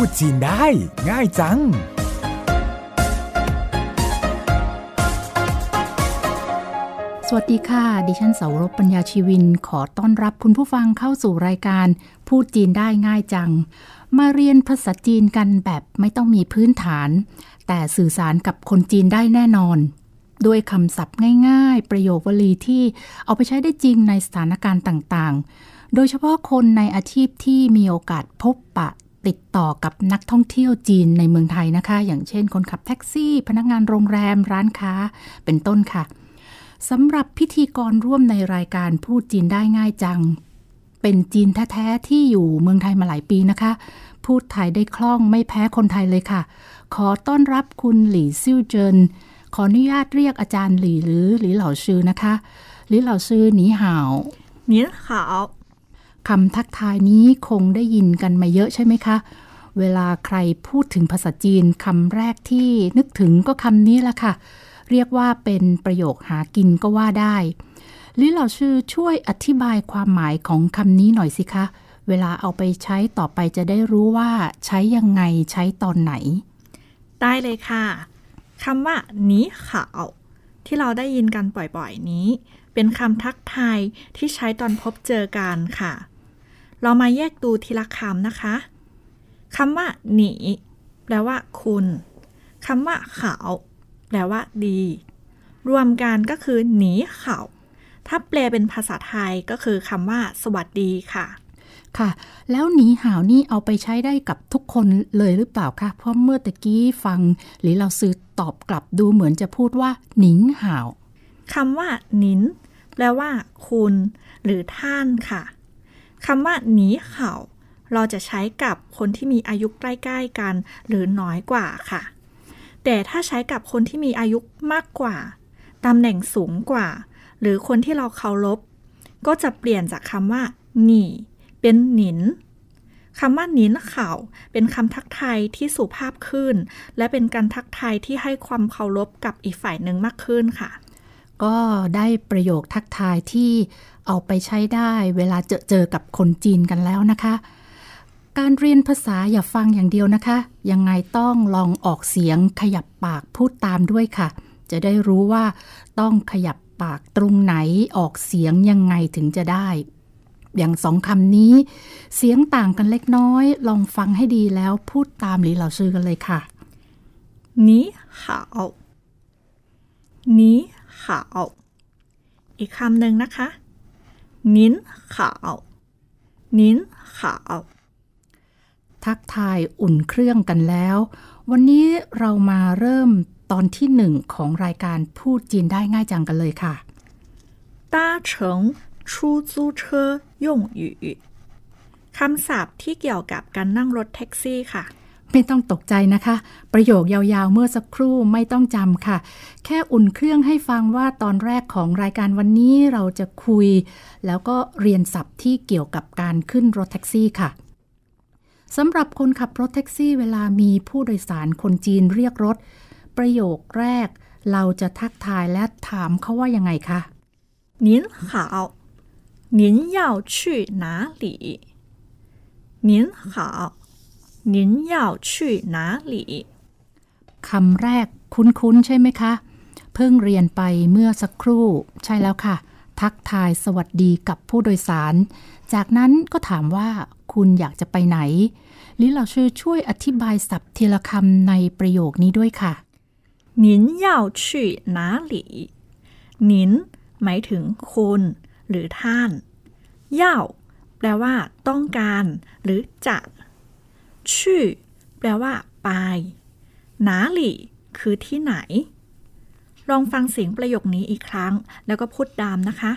พูดจีนได้ ง่ายจัง สวัสดีค่ะ ดิฉันเสารบปัญญาชีวิน ขอต้อนรับคุณผู้ฟังเข้าสู่รายการ พูดจีนได้ง่ายจัง มาเรียนภาษาจีนกันแบบไม่ต้องมีพื้นฐาน แต่สื่อสารกับคนจีนได้แน่นอนด้วยคำศัพท์ง่าย ๆ ประโยควลีที่เอาไปใช้ได้จริงในสถานการณ์ต่างๆ โดยเฉพาะคนในอาชีพที่มีโอกาสพบปะ ติดต่อกับนักท่องเที่ยวจีนในเมืองไทยนะคะ อย่างเช่น คนขับแท็กซี่ พนักงานโรงแรมร้านค้าเป็นต้นค่ะสำหรับพิธีกรร่วมในรายการพูดจีนได้ง่ายจัง เป็นจีนแท้ๆที่อยู่เมืองไทยมาหลายปีนะคะ พูดไทยได้คล่องไม่แพ้คนไทยเลยค่ะ ขอต้อนรับคุณหลี่ซิ่วเจินขออนุญาตเรียกอาจารย์หลี่หรือหลี่เหล่าชื่อนะคะ หลี่เหล่าชื่อหนีหาว您好 คำทักทายนี้คงได้ยินกันมาเยอะใช่ไหมคะ เวลาใครพูดถึงภาษาจีนคำแรกที่นึกถึงก็คำนี้แหละค่ะ เรียกว่าเป็นประโยคหากินก็ว่าได้ลิเหล่าชื่อช่วยอธิบายความหมายของคำนี้หน่อยสิคะ เวลาเอาไปใช้ต่อไปจะได้รู้ว่าใช้ยังไงใช้ตอนไหน ได้เลยค่ะคำว่าหนีขาวที่เราได้ยินกันบ่อยๆนี้ เป็นคำทักทายที่ใช้ตอนพบเจอกันค่ะ เรามาแยกดูทีละคำนะคะคำว่าหนีแปลว่าคุณคำว่าขาวแปลว่าดี รวมกันก็คือหนีขาวถ้าแปลเป็นภาษาไทยก็คือคำว่า สวัสดีค่ะ ค่ะ แล้วหนีห่าวนี่เอาไปใช้ได้กับทุกคนเลยหรือเปล่าคะเพราะเมื่อตะกี้ฟัง หรือเราซื้อตอบกลับดูเหมือนจะพูดว่า หนิงห่าวคำว่าหนินแปลว่า คุณ หรือท่านค่ะ คำว่าหนีเห่าเราจะใช้กับคนที่มีอายุใกล้ๆกัน หรือน้อยกว่าค่ะ แต่ถ้าใช้กับคนที่มีอายุมากกว่าตำแหน่งสูงกว่า หรือคนที่เราเคารพก็จะเปลี่ยนจากคำว่า หนีเป็นหนินคำว่าหนินเข่าเป็นคำทักทายที่สุภาพขึ้น และเป็นการทักทายที่ให้ความเคารพกับอีกฝ่ายหนึ่งมากขึ้นค่ะ ก็ได้ประโยคทักทายที่เอาไปใช้ได้เวลาเจอเจอกับคนจีนกันแล้วนะคะ การเรียนภาษาอย่าฟังอย่างเดียวนะคะ ยังไงต้องลองออกเสียงขยับปากพูดตามด้วยค่ะ จะได้รู้ว่าต้องขยับปากตรงไหนออกเสียงยังไงถึงจะได้ อย่างสองคำนี้ เสียงต่างกันเล็กน้อย ลองฟังให้ดีแล้วพูดตามหรือเราชื่อกันเลยค่ะ你 好你好อีกคำหนึ่งนะคะนินขาวนินขาว ทักทายอุ่นเครื่องกันแล้ว วันนี้เรามาเริ่มตอนที่หนึ่งของรายการพูดจีนได้ง่ายจังกันเลยค่ะ 搭乘出租车用语คำศัพท์ที่เกี่ยวกับการนั่งรถแท็กซี่ค่ะ ไม่ต้องตกใจนะคะ ประโยคยาวๆเมื่อสักครู่ไม่ต้องจำค่ะ แค่อุ่นเครื่องให้ฟังว่าตอนแรกของรายการวันนี้เราจะคุย แล้วก็เรียนศัพท์ที่เกี่ยวกับการขึ้นรถแท็กซี่ค่ะสำหรับคนขับรถแท็กซี่ เวลามีผู้โดยสารคนจีนเรียกรถ ประโยคแรก เราจะทักทายและถามเขาว่ายังไงคะ您好您要去哪里您好 您要去哪里คำแรกคุ้นๆใช่ไหมคะ เพิ่งเรียนไปเมื่อสักครู่ ใช่แล้วค่ะ ทักทายสวัสดีกับผู้โดยสาร จากนั้นก็ถามว่าคุณอยากจะไปไหนลิเราชื่อช่วยอธิบายศัพท์ทีละคำในประโยคนี้ด้วยค่ะ您要去哪里您หมายถึงคุณ หรือท่านเย่าแปลว่า ต้องการ หรือจะ ชื่อแปลว่า ไปหนาหลี่คือที่ไหน ลองฟังเสียงประโยคนี้อีกครั้ง แล้วก็พูดตามนะคะ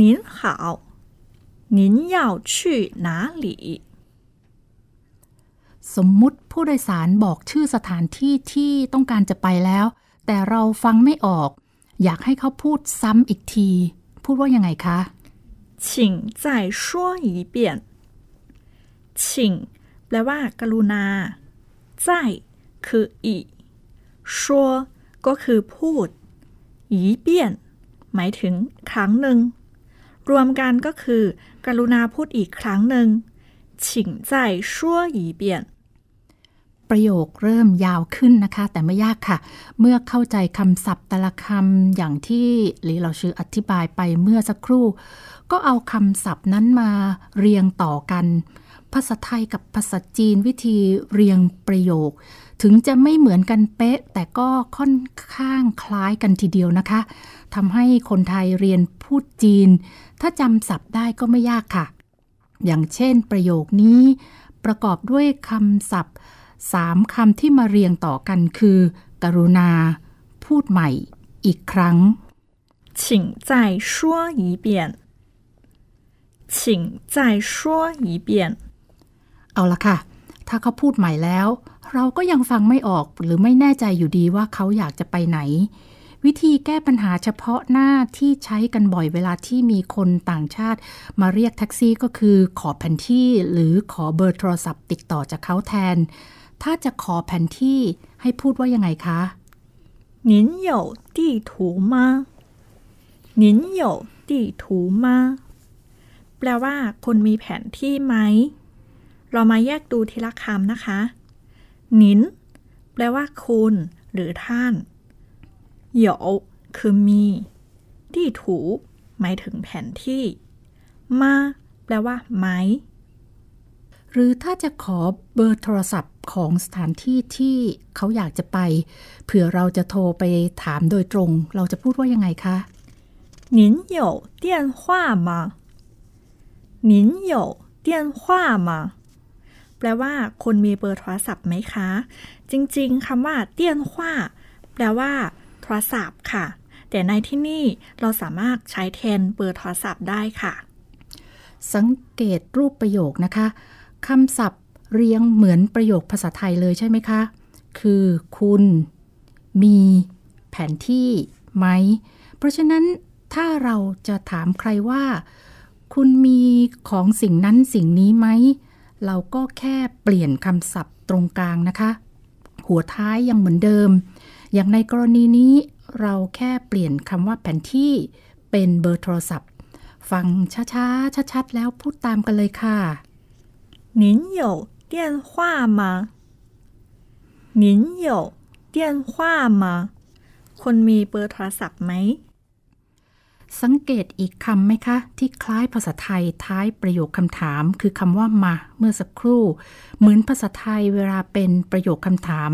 您好您要去哪里สมมุติผู้โดยสารบอกชื่อสถานที่ที่ต้องการจะไปแล้ว แต่เราฟังไม่ออก อยากให้เขาพูดซ้ำอีกที พูดว่ายังไงคะ请再说一遍请 แปลว่า กรุณาใจคืออีชัวก็คือพูดหยีเปี้ยน หมายถึงครั้งหนึ่ง รวมกันก็คือ กรุณาพูดอีกครั้งหนึ่งฉิงใจชัวหยีเปี้ยนประโยคเริ่มยาวขึ้นนะคะ แต่ไม่ยากค่ะ เมื่อเข้าใจคำศัพท์แต่ละคำอย่างที่หรือเราชื่ออธิบายไปเมื่อสักครู่ ก็เอาคำศัพท์นั้นมาเรียงต่อกัน ภาษาไทยกับภาษาจีนวิธีเรียงประโยค ถึงจะไม่เหมือนกันเป๊ะ แต่ก็ค่อนข้างคล้ายกันทีเดียวนะคะทำให้คนไทยเรียนพูดจีน ถ้าจำศัพท์ได้ก็ไม่ยากค่ะ อย่างเช่นประโยคนี้ ประกอบด้วยคำศัพท์สามคำที่มาเรียงต่อกันคือ กรุณา พูดใหม่อีกครั้ง请再说一遍请再说一遍 เอาละค่ะ ถ้าเขาพูดใหม่แล้ว เราก็ยังฟังไม่ออกหรือไม่แน่ใจอยู่ดีว่าเขาอยากจะไปไหน วิธีแก้ปัญหาเฉพาะหน้าที่ใช้กันบ่อยเวลาที่มีคนต่างชาติ มาเรียกแท็กซี่ก็คือขอแผนที่หรือขอเบอร์โทรศัพท์ติดต่อจากเขาแทน ถ้าจะขอแผนที่ให้พูดว่ายังไงคะ您有地图吗您有地图吗แปลว่าคุณมีแผนที่ไหม เรามาแยกดูทีละคำนะคะ นินแปลว่าคุณ หรือท่านเหยคือมีที่ถูหมายถึงแผนที่ มา แปลว่าไหม หรือถ้าจะขอเบอร์โทรศัพท์ของสถานที่ที่เขาอยากจะไป เผื่อเราจะโทรไปถามโดยตรง เราจะพูดว่ายังไงคะ您有电话吗您有电话吗 แปลว่าคุณมีเบอร์โทรศัพท์ไหมคะ จริงๆคำว่า เตี้ยนขว้าแปลว่า โทรศัพท์ค่ะ แต่ในที่นี่เราสามารถใช้แทนเบอร์โทรศัพท์ได้ค่ะ สังเกตรูปประโยคนะคะคำศัพท์เรียงเหมือนประโยคภาษาไทยเลยใช่ไหมคะ คือ คุณ มี แผนที่ไหม เพราะฉะนั้นถ้าเราจะถามใครว่า คุณมีของสิ่งนั้นสิ่งนี้ไหม เราก็แค่เปลี่ยนคำศัพท์ตรงกลางนะคะ หัวท้ายยังเหมือนเดิม อย่างในกรณีนี้เราแค่เปลี่ยนคำว่าแผนที่เป็นเบอร์โทรศัพท์ ฟังช้าๆ ชัดๆ แล้วพูดตามกันเลยค่ะ您有电话吗您有电话吗คนมีเบอร์โทรศัพท์ไหม สังเกตอีกคำไหมคะ ที่คล้ายภาษาไทยท้ายประโยคคำถาม คือคำว่ามา เมื่อสักครู่ เหมือนภาษาไทยเวลาเป็นประโยคคำถาม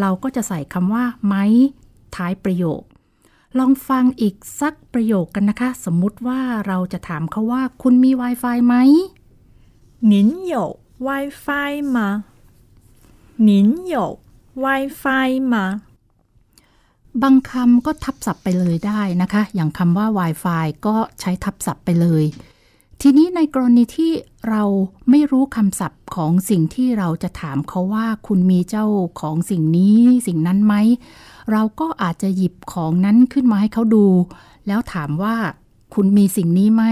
เราก็จะใส่คำว่าไหมท้ายประโยค ลองฟังอีกสักประโยคกันนะคะ สมมุติว่าเราจะถามเขาว่า คุณมี Wi-Fi ไหม您有 Wi-Fi 吗您有 Wi-Fi 吗 บางคำก็ทับศัพท์ไปเลยได้นะคะ อย่างคำว่า Wi-Fi ก็ใช้ทับศัพท์ไปเลย ทีนี้ในกรณีที่เราไม่รู้คำศัพท์ของสิ่งที่เราจะถามเขาว่าคุณมีเจ้าของสิ่งนี้ สิ่งนั้นไหม เราก็อาจจะหยิบของนั้นขึ้นมาให้เขาดู แล้วถามว่าคุณมีสิ่งนี้ไหม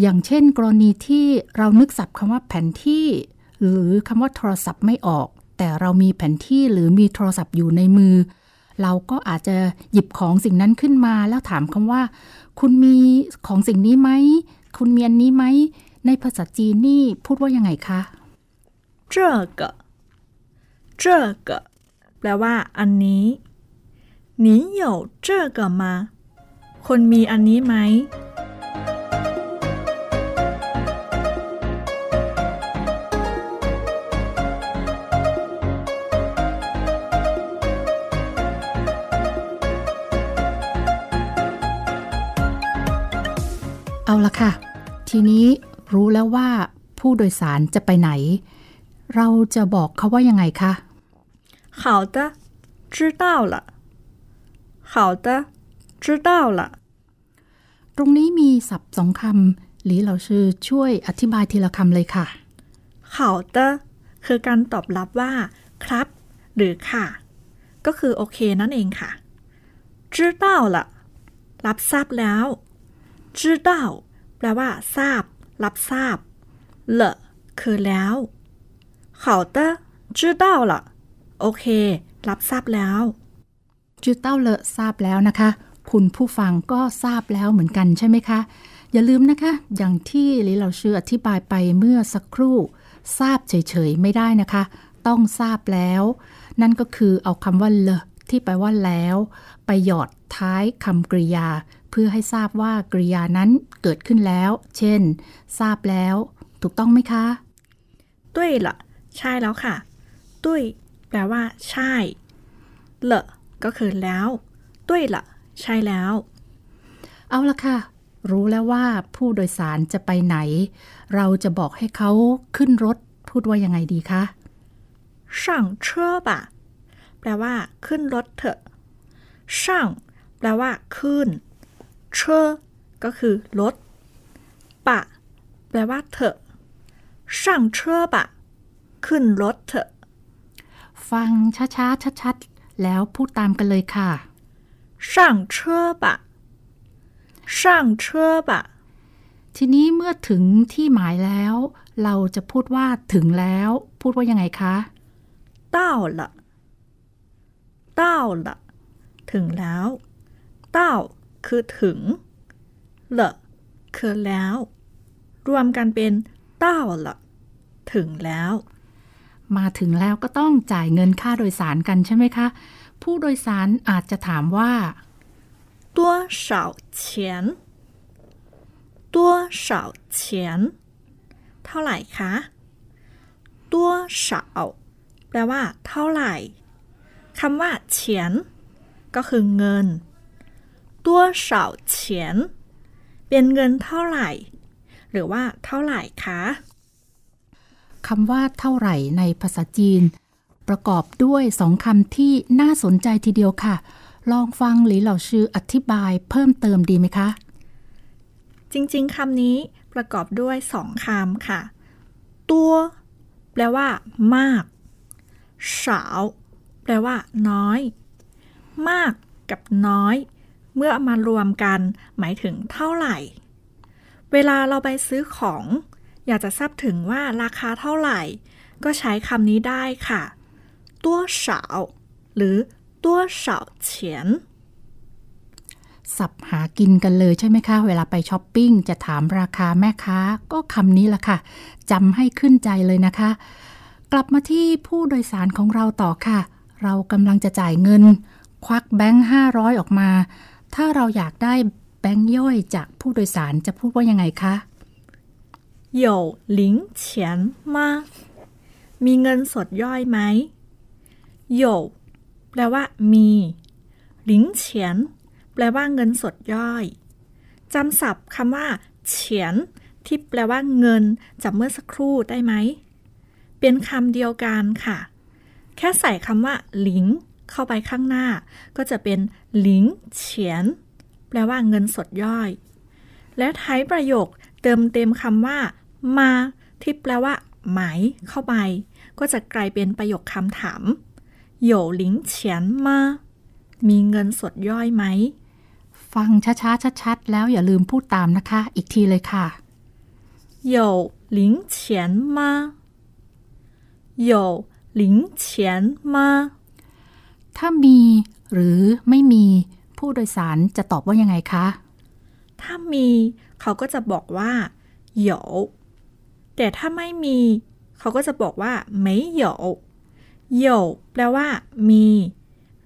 อย่างเช่น กรณีที่เรานึกศัพท์คำว่าแผนที่ หรือคำว่าโทรศัพท์ไม่ออก แต่เรามีแผนที่หรือมีโทรศัพท์อยู่ในมือ เราก็อาจจะหยิบของสิ่งนั้นขึ้นมาแล้วถามคำว่า คุณมีของสิ่งนี้ไหม คุณมีอันนี้ไหม ในภาษาจีนนี่พูดว่ายังไงคะ这个这个แปลว่า อันนี้您有这个吗คนมีอันนี้ไหม ค่ะ ทีนี้รู้แล้วว่าผู้โดยสารจะไปไหน เราจะบอกเขาว่ายังไงคะ好的知道了好的知道了ตรงนี้มีศัพท์สองคำหรือเราชื่อช่วยอธิบายทีละคำเลยค่ะ好的คือการตอบรับว่า ครับ หรือค่ะ ก็คือโอเคนั่นเองค่ะ知道了รับทราบแล้ว知道 แปลว่า ทราบ รับทราบเลคือแล้ว好的知道了โอเค รับทราบแล้วจื้อเต้าเลทราบแล้วนะคะ คุณผู้ฟังก็ทราบแล้วเหมือนกันใช่ไหมคะ อย่าลืมนะคะ อย่างที่ลิเราเชื่ออธิบายไปเมื่อสักครู่ ทราบเฉยๆไม่ได้นะคะ ต้องทราบแล้ว นั่นก็คือเอาคำว่าเลอที่แปลว่าแล้ว ไปหยอดท้ายคำกริยา เพื่อให้ทราบว่ากริยานั้นเกิดขึ้นแล้ว เช่น ทราบแล้ว ถูกต้องไหมคะด้วยละใช่แล้วค่ะด้วยแปลว่า ใช่เลอก็คือแล้วด้วยละใช่แล้ว เอาละค่ะ รู้แล้วว่าผู้โดยสารจะไปไหน เราจะบอกให้เขาขึ้นรถ พูดว่ายังไงดีคะสั่งเชื่อบ่ะแปลว่า ขึ้นรถเถอะสั่งแปลว่า ขึ้น เชอก็คือรถปะ แปลว่าเถอะช่าขึ้นรถเถอะ ฟังช้าๆชัดๆ แล้วพูดตามกันเลยค่ะช่างเชอปะช่างเชอะทีนี้เมื่อถึงที่หมายแล้ว เราจะพูดว่าถึงแล้ว พูดว่ายังไงคะเต้าละเต้าละถึงแล้ว เคือถึง了คือแล้ว รวมกันเป็น到了ถึงแล้ว มาถึงแล้วก็ต้องจ่ายเงินค่าโดยสารกันใช่ไหมคะ ผู้โดยสารอาจจะถามว่า 多少钱多少钱เท่าไหร่คะ多少แปลว่า เท่าไหร่คำว่าเฉียนก็คือเงิน ตัวเฉาเฉียน เป็นเงินเท่าไหร่ หรือว่าเท่าไหร่คะคำว่าเท่าไหร่ในภาษาจีน ประกอบด้วยสองคำที่น่าสนใจทีเดียวค่ะ ลองฟังหรือเหล่าชื่ออธิบายเพิ่มเติมดีไหมคะ จริงๆคำนี้ประกอบด้วยสองคำค่ะ ตัวแปลว่า มากสาวแปลว่า น้อย มากกับน้อย เมื่อมารวมกันหมายถึงเท่าไหร่ เวลาเราไปซื้อของ อยากจะทราบถึงว่าราคาเท่าไหร่ ก็ใช้คำนี้ได้ค่ะตัวเสาหรือตัวเสาเฉียนสับหากินกันเลยใช่ไหมคะ เวลาไปช้อปปิ้งจะถามราคาแม่ค้าก็คำนี้ละค่ะจำให้ขึ้นใจเลยนะคะ กลับมาที่ผู้โดยสารของเราต่อค่ะ เรากำลังจะจ่ายเงิน ควักแบงค์ห้าร้อยออกมา ถ้าเราอยากได้แบงค์ย่อยจากผู้โดยสารจะพูดว่ายังไงคะ 有零钱吗มีเงินสดย่อยไหม有แปลว่า มี零钱แปลว่าเงินสดย่อยจำศัพท์คำว่าเฉียนที่แปลว่าเงินจากเมื่อสักครู่ได้ไหม เป็นคำเดียวกันค่ะ แค่ใส่คำว่าหลิง เข้าไปข้างหน้า ก็จะเป็นหลิงเฉียนแปลว่าเงินสดย่อย และท้ายประโยคเติมเต็มคำว่า มา ที่แปลว่า ไหม เข้าไป ก็จะกลายเป็นประโยคคำถาม有零钱吗มีเงินสดย่อยไหม ฟังช้าๆ ชัดๆ แล้วอย่าลืมพูดตามนะคะ อีกทีเลยค่ะ 有零钱吗有零钱吗 ถ้ามีหรือไม่มีผู้โดยสารจะตอบว่ายังไงคะ ถ้ามีเขาก็จะบอกว่าเหยาแต่ถ้าไม่มี เขาก็จะบอกว่าไม่เหยาเหยวแปลว่า มี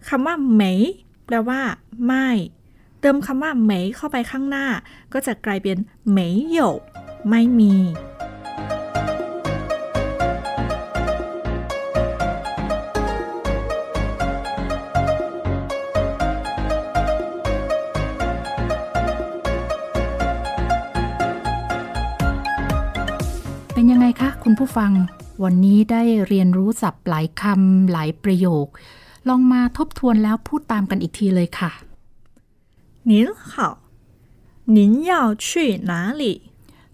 คำว่าไม่ แปลว่า ไม่ เติมคำว่าไม่เข้าไปข้างหน้า ก็จะกลายเป็นไม่เหยาไม่มีฟัง วันนี้ได้เรียนรู้ศัพท์หลายคำหลายประโยค ลองมาทบทวนแล้วพูดตามกันอีกทีเลยค่ะ 您好您要去哪里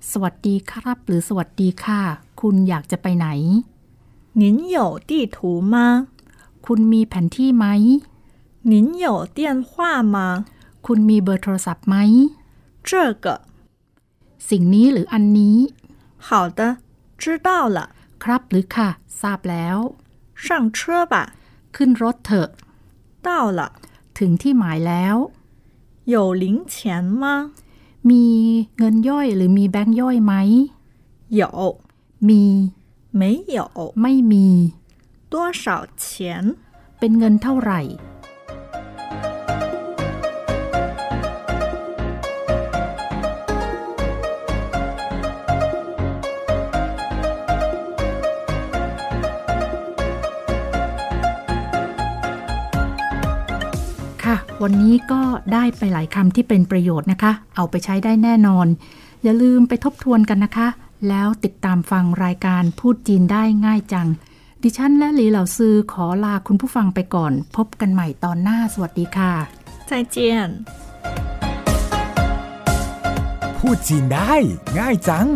สวัสดีครับ หรือสวัสดีค่ะ คุณอยากจะไปไหน 您有地图吗 คุณมีแผนที่ไหม 您有电话吗 คุณมีเบอร์โทรศัพท์ไหม 这个 สิ่งนี้หรืออันนี้ 好的 知道了 ครับหรือค่ะ ทราบแล้ว 上车吧 ขึ้นรถเถอะ 到了 ถึงที่หมายแล้ว 有零钱吗 มีเงินย่อยหรือมีแบงค์ย่อยไหม 有 มี 没有 ไม่มี 多少钱 เป็นเงินเท่าไหร่ วันนี้ก็ได้ไปหลายคำที่เป็นประโยชน์นะคะ เอาไปใช้ได้แน่นอน อย่าลืมไปทบทวนกันนะคะ แล้วติดตามฟังรายการพูดจีนได้ง่ายจัง ดิฉันและหลีเหล่าซือขอลาคุณผู้ฟังไปก่อน พบกันใหม่ตอนหน้าสวัสดีค่ะ再见พูดจีนได้ ง่ายจัง